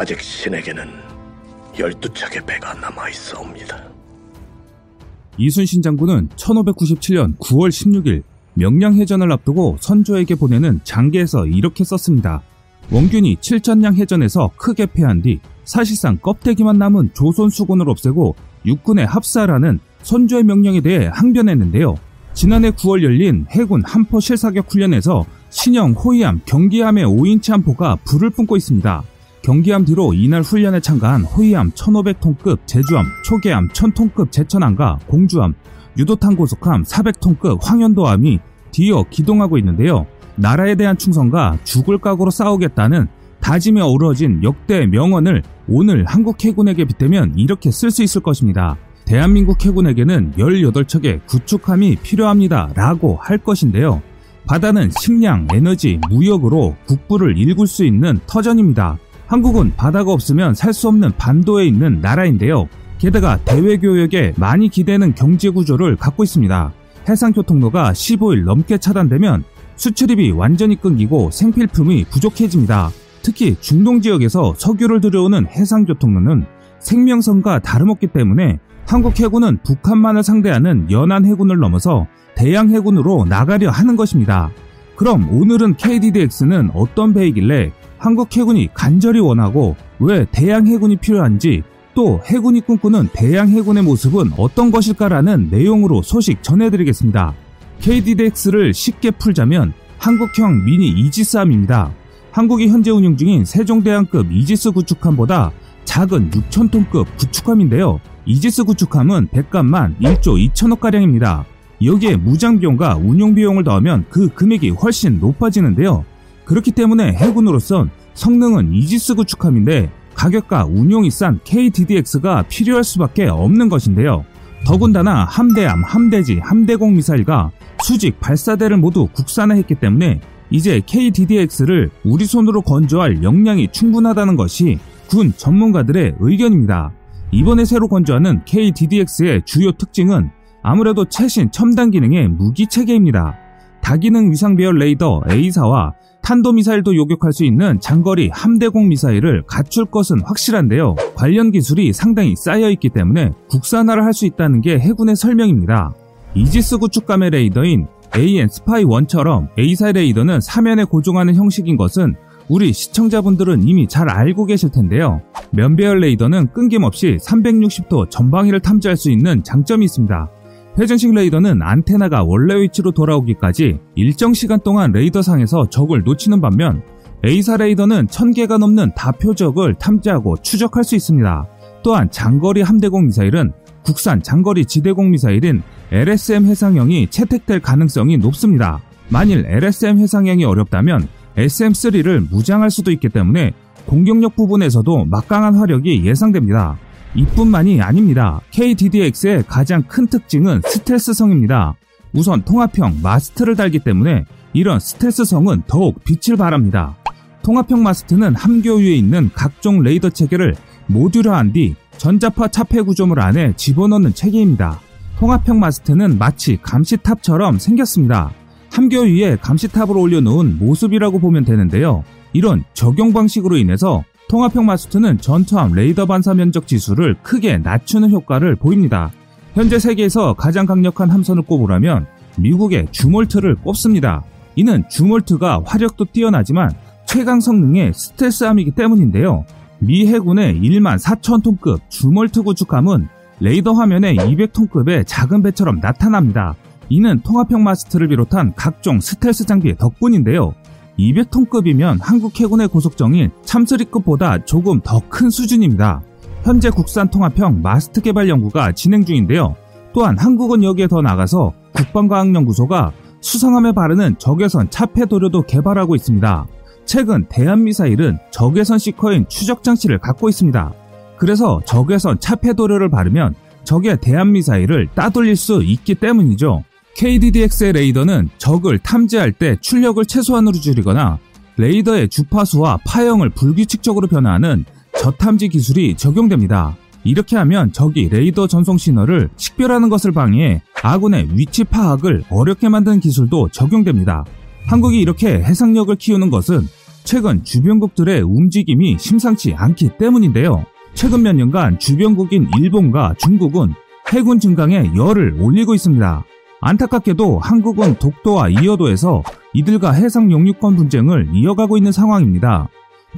아직 신에게는 열두 척의 배가 남아 있어옵니다. 이순신 장군은 1597년 9월 16일 명량해전을 앞두고 선조에게 보내는 장계에서 이렇게 썼습니다. 원균이 7전량 해전에서 크게 패한 뒤 사실상 껍데기만 남은 조선 수군을 없애고 육군에 합사하라는 선조의 명령에 대해 항변했는데요. 지난해 9월 열린 해군 한포 실사격 훈련에서 신형 호위함 경기함의 5인치 함포가 불을 뿜고 있습니다. 경기함 뒤로 이날 훈련에 참가한 호위함 1500톤급 제주함, 초계함 1000톤급 제천함과 공주함, 유도탄 고속함 400톤급 황현도함이 뒤어 기동하고 있는데요. 나라에 대한 충성과 죽을 각오로 싸우겠다는 다짐에 어우러진 역대 명언을 오늘 한국 해군에게 빗대면 이렇게 쓸 수 있을 것입니다. 대한민국 해군에게는 18척의 구축함이 필요합니다. 라고 할 것인데요. 바다는 식량, 에너지, 무역으로 국부를 일굴 수 있는 터전입니다. 한국은 바다가 없으면 살 수 없는 반도에 있는 나라인데요. 게다가 대외교역에 많이 기대는 경제 구조를 갖고 있습니다. 해상교통로가 15일 넘게 차단되면 수출입이 완전히 끊기고 생필품이 부족해집니다. 특히 중동 지역에서 석유를 들여오는 해상교통로는 생명선과 다름없기 때문에 한국 해군은 북한만을 상대하는 연안 해군을 넘어서 대양 해군으로 나가려 하는 것입니다. 그럼 오늘은 KDDX는 어떤 배이길래 한국 해군이 간절히 원하고 왜 대양 해군이 필요한지 또 해군이 꿈꾸는 대양 해군의 모습은 어떤 것일까라는 내용으로 소식 전해드리겠습니다. KDDX를 쉽게 풀자면 한국형 미니 이지스함입니다. 한국이 현재 운영 중인 세종대왕급 이지스 구축함보다 작은 6천톤급 구축함인데요. 이지스 구축함은 백값만 1조 2천억가량입니다. 여기에 무장비용과 운용비용을 더하면 그 금액이 훨씬 높아지는데요. 그렇기 때문에 해군으로선 성능은 이지스 구축함인데 가격과 운용이 싼 KDDX가 필요할 수밖에 없는 것인데요. 더군다나 함대함, 함대지, 함대공 미사일과 수직 발사대를 모두 국산화했기 때문에 이제 KDDX를 우리 손으로 건조할 역량이 충분하다는 것이 군 전문가들의 의견입니다. 이번에 새로 건조하는 KDDX의 주요 특징은 아무래도 최신 첨단 기능의 무기 체계입니다. 다기능 위상 배열 레이더 A사와 탄도미사일도 요격할 수 있는 장거리 함대공 미사일을 갖출 것은 확실한데요. 관련 기술이 상당히 쌓여있기 때문에 국산화를 할 수 있다는 게 해군의 설명입니다. 이지스 구축감의 레이더인 AN 스파이 1처럼 A사 레이더는 사면에 고정하는 형식인 것은 우리 시청자분들은 이미 잘 알고 계실 텐데요. 면배열 레이더는 끊김없이 360도 전방위를 탐지할 수 있는 장점이 있습니다. 회전식 레이더는 안테나가 원래 위치로 돌아오기까지 일정 시간 동안 레이더상에서 적을 놓치는 반면 A사 레이더는 1000개가 넘는 다표적을 탐지하고 추적할 수 있습니다. 또한 장거리 함대공 미사일은 국산 장거리 지대공 미사일인 LSM 해상형이 채택될 가능성이 높습니다. 만일 LSM 해상형이 어렵다면 SM3를 무장할 수도 있기 때문에 공격력 부분에서도 막강한 화력이 예상됩니다. 이뿐만이 아닙니다. KDDX의 가장 큰 특징은 스텔스성입니다. 우선 통합형 마스트를 달기 때문에 이런 스텔스성은 더욱 빛을 발합니다. 통합형 마스트는 함교 위에 있는 각종 레이더 체계를 모듈화한 뒤 전자파 차폐 구조물 안에 집어넣는 체계입니다. 통합형 마스트는 마치 감시탑처럼 생겼습니다. 함교 위에 감시탑을 올려놓은 모습이라고 보면 되는데요. 이런 적용 방식으로 인해서 통합형 마스트는 전투함 레이더 반사 면적 지수를 크게 낮추는 효과를 보입니다. 현재 세계에서 가장 강력한 함선을 꼽으라면 미국의 주몰트를 꼽습니다. 이는 주몰트가 화력도 뛰어나지만 최강 성능의 스텔스함이기 때문인데요. 미 해군의 1만 4천 톤급 주몰트 구축함은 레이더 화면에 200톤급의 작은 배처럼 나타납니다. 이는 통합형 마스트를 비롯한 각종 스텔스 장비 덕분인데요. 200톤급이면 한국 해군의 고속정인 참스리급보다 조금 더 큰 수준입니다. 현재 국산 통합형 마스트 개발 연구가 진행 중인데요. 또한 한국은 여기에 더 나가서 국방과학연구소가 수상함에 바르는 적외선 차폐 도료도 개발하고 있습니다. 최근 대한미사일은 적외선 시커인 추적 장치를 갖고 있습니다. 그래서 적외선 차폐 도료를 바르면 적의 대한미사일을 따돌릴 수 있기 때문이죠. KDDX의 레이더는 적을 탐지할 때 출력을 최소한으로 줄이거나 레이더의 주파수와 파형을 불규칙적으로 변화하는 저탐지 기술이 적용됩니다. 이렇게 하면 적이 레이더 전송 신호를 식별하는 것을 방해해 아군의 위치 파악을 어렵게 만드는 기술도 적용됩니다. 한국이 이렇게 해상력을 키우는 것은 최근 주변국들의 움직임이 심상치 않기 때문인데요. 최근 몇 년간 주변국인 일본과 중국은 해군 증강에 열을 올리고 있습니다. 안타깝게도 한국은 독도와 이어도에서 이들과 해상 영유권 분쟁을 이어가고 있는 상황입니다.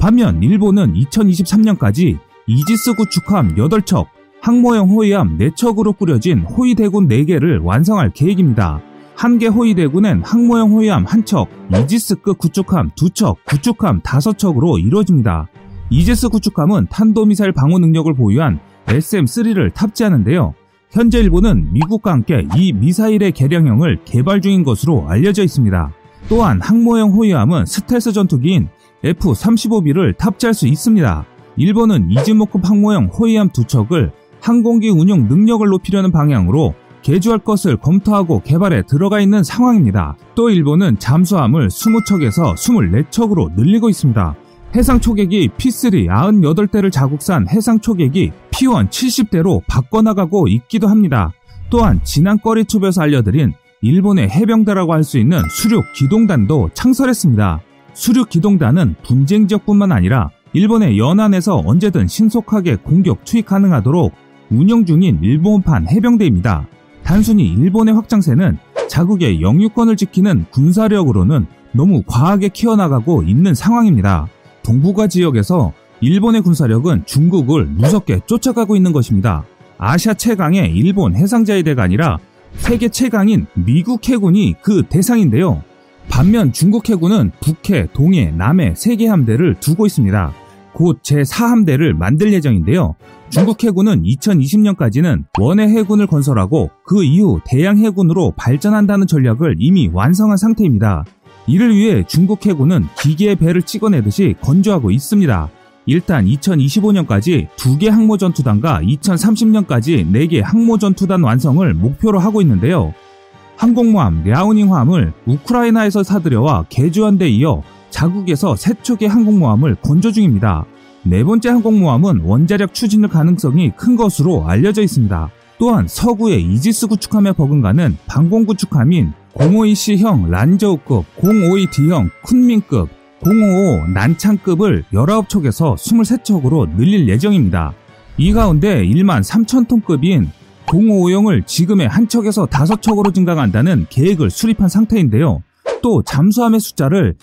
반면 일본은 2023년까지 이지스 구축함 8척, 항모형 호위함 4척으로 꾸려진 호위대군 4개를 완성할 계획입니다. 한 개 호위대군은 항모형 호위함 1척, 이지스급 구축함 2척, 구축함 5척으로 이루어집니다. 이지스 구축함은 탄도미사일 방어 능력을 보유한 SM-3를 탑재하는데요. 현재 일본은 미국과 함께 이 미사일의 개량형을 개발 중인 것으로 알려져 있습니다. 또한 항모형 호위함은 스텔스 전투기인 F-35B를 탑재할 수 있습니다. 일본은 이즈모급 항모형 호위함 두 척을 항공기 운용 능력을 높이려는 방향으로 개조할 것을 검토하고 개발에 들어가 있는 상황입니다. 또 일본은 잠수함을 20척에서 24척으로 늘리고 있습니다. 해상 초계기 P3 98대를 자국산 해상 초계기 P1 70대로 바꿔나가고 있기도 합니다. 또한 지난 꺼리 튜브에서 알려드린 일본의 해병대라고 할 수 있는 수륙 기동단도 창설했습니다. 수륙 기동단은 분쟁 지역뿐만 아니라 일본의 연안에서 언제든 신속하게 공격 투입 가능하도록 운영 중인 일본판 해병대입니다. 단순히 일본의 확장세는 자국의 영유권을 지키는 군사력으로는 너무 과하게 키워나가고 있는 상황입니다. 동북아 지역에서 일본의 군사력은 중국을 무섭게 쫓아가고 있는 것입니다. 아시아 최강의 일본 해상자위대가 아니라 세계 최강인 미국 해군이 그 대상인데요. 반면 중국 해군은 북해, 동해, 남해 세 개 함대를 두고 있습니다. 곧 제4함대를 만들 예정인데요. 중국 해군은 2020년까지는 원해 해군을 건설하고 그 이후 대양 해군으로 발전한다는 전략을 이미 완성한 상태입니다. 이를 위해 중국 해군은 기계의 배를 찍어내듯이 건조하고 있습니다. 일단 2025년까지 2개 항모전투단과 2030년까지 4개 항모전투단 완성을 목표로 하고 있는데요. 항공모함 랴오닝함을 우크라이나에서 사들여와 개조한 데 이어 자국에서 세 척의 항공모함을 건조 중입니다. 네 번째 항공모함은 원자력 추진을 가능성이 큰 것으로 알려져 있습니다. 또한 서구의 이지스 구축함에 버금가는 방공 구축함인 052C형 란저우급, 052D형 쿤민급, 055 난창급을 19척에서 23척으로 늘릴 예정입니다. 이 가운데 1만 3천톤급인 055형을 지금의 한 척에서 다섯 척으로 증강한다는 계획을 수립한 상태인데요. 또 잠수함의 숫자를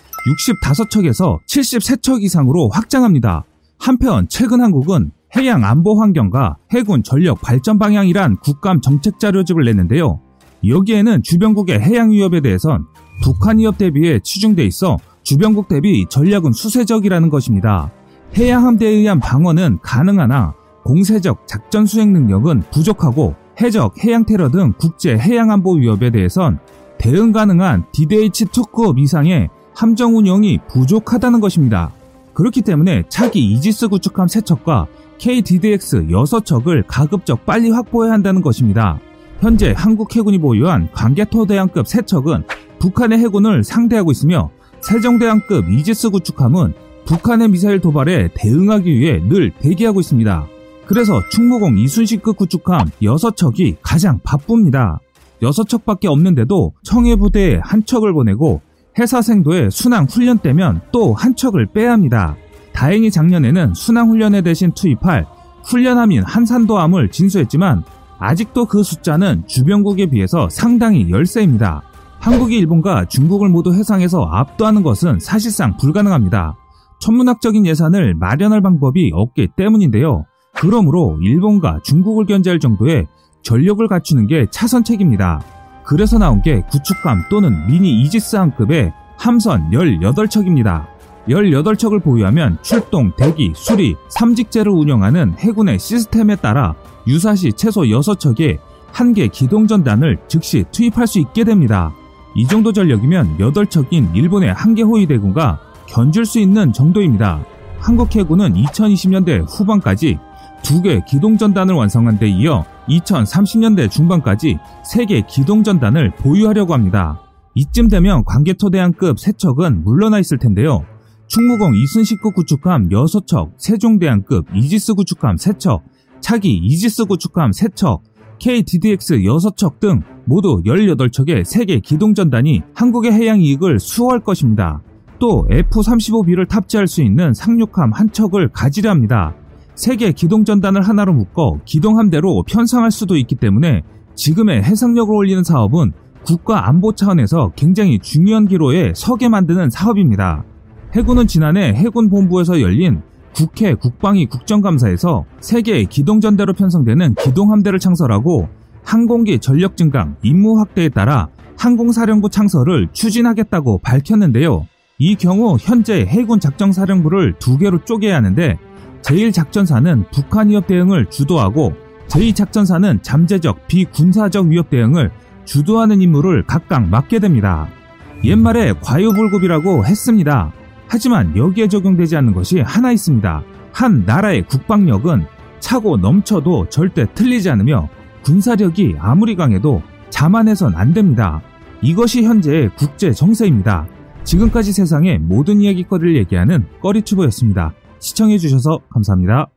65척에서 73척 이상으로 확장합니다. 한편 최근 한국은 해양 안보 환경과 해군 전력 발전 방향이란 국감 정책 자료집을 냈는데요. 여기에는 주변국의 해양 위협에 대해선 북한 위협 대비에 치중돼 있어 주변국 대비 전략은 수세적이라는 것입니다. 해양 함대에 의한 방어는 가능하나 공세적 작전 수행 능력은 부족하고 해적, 해양 테러 등 국제 해양 안보 위협에 대해선 대응 가능한 DDH2급 이상의 함정 운영이 부족하다는 것입니다. 그렇기 때문에 차기 이지스 구축함 3척과 KDDX 6척을 가급적 빨리 확보해야 한다는 것입니다. 현재 한국 해군이 보유한 관계토대항급 3척은 북한의 해군을 상대하고 있으며 세종대왕급 이지스 구축함은 북한의 미사일 도발에 대응하기 위해 늘 대기하고 있습니다. 그래서 충무공 이순식급 구축함 6척이 가장 바쁩니다. 6척밖에 없는데도 청해부대에 한 척을 보내고 해사생도에 순항 훈련 때면 또 한 척을 빼야 합니다. 다행히 작년에는 순항 훈련에 대신 투입할 훈련함인 한산도함을 진수했지만 아직도 그 숫자는 주변국에 비해서 상당히 열세입니다. 한국이 일본과 중국을 모두 해상에서 압도하는 것은 사실상 불가능합니다. 천문학적인 예산을 마련할 방법이 없기 때문인데요. 그러므로 일본과 중국을 견제할 정도의 전력을 갖추는 게 차선책입니다. 그래서 나온 게 구축함 또는 미니 이지스함급의 함선 18척입니다. 18척을 보유하면 출동, 대기, 수리, 삼직제를 운영하는 해군의 시스템에 따라 유사시 최소 6척의 한개 기동전단을 즉시 투입할 수 있게 됩니다. 이 정도 전력이면 8척인 일본의 한개 호위대군과 견줄 수 있는 정도입니다. 한국 해군은 2020년대 후반까지 두 개 기동전단을 완성한 데 이어 2030년대 중반까지 세 개 기동전단을 보유하려고 합니다. 이쯤 되면 관계토대항급 3척은 물러나 있을 텐데요. 충무공 이순식급 구축함 6척, 세종대왕급 이지스 구축함 3척, 차기 이지스 구축함 3척, KDDX 6척 등 모두 18척의 세계 기동전단이 한국의 해양 이익을 수호할 것입니다. 또 F-35B를 탑재할 수 있는 상륙함 한 척을 가지려 합니다. 세계 기동전단을 하나로 묶어 기동함대로 편성할 수도 있기 때문에 지금의 해상력을 올리는 사업은 국가 안보 차원에서 굉장히 중요한 기로에 서게 만드는 사업입니다. 해군은 지난해 해군 본부에서 열린 국회 국방위 국정감사에서 세계 기동전대로 편성되는 기동함대를 창설하고 항공기 전력 증강, 임무 확대에 따라 항공사령부 창설을 추진하겠다고 밝혔는데요. 이 경우 현재 해군 작전사령부를 두 개로 쪼개야 하는데 제1작전사는 북한 위협 대응을 주도하고 제2작전사는 잠재적 비군사적 위협 대응을 주도하는 임무를 각각 맡게 됩니다. 옛말에 과유불급이라고 했습니다. 하지만 여기에 적용되지 않는 것이 하나 있습니다. 한 나라의 국방력은 차고 넘쳐도 절대 틀리지 않으며 군사력이 아무리 강해도 자만해선 안 됩니다. 이것이 현재의 국제 정세입니다. 지금까지 세상의 모든 이야기거리를 얘기하는 꺼리튜브였습니다. 시청해주셔서 감사합니다.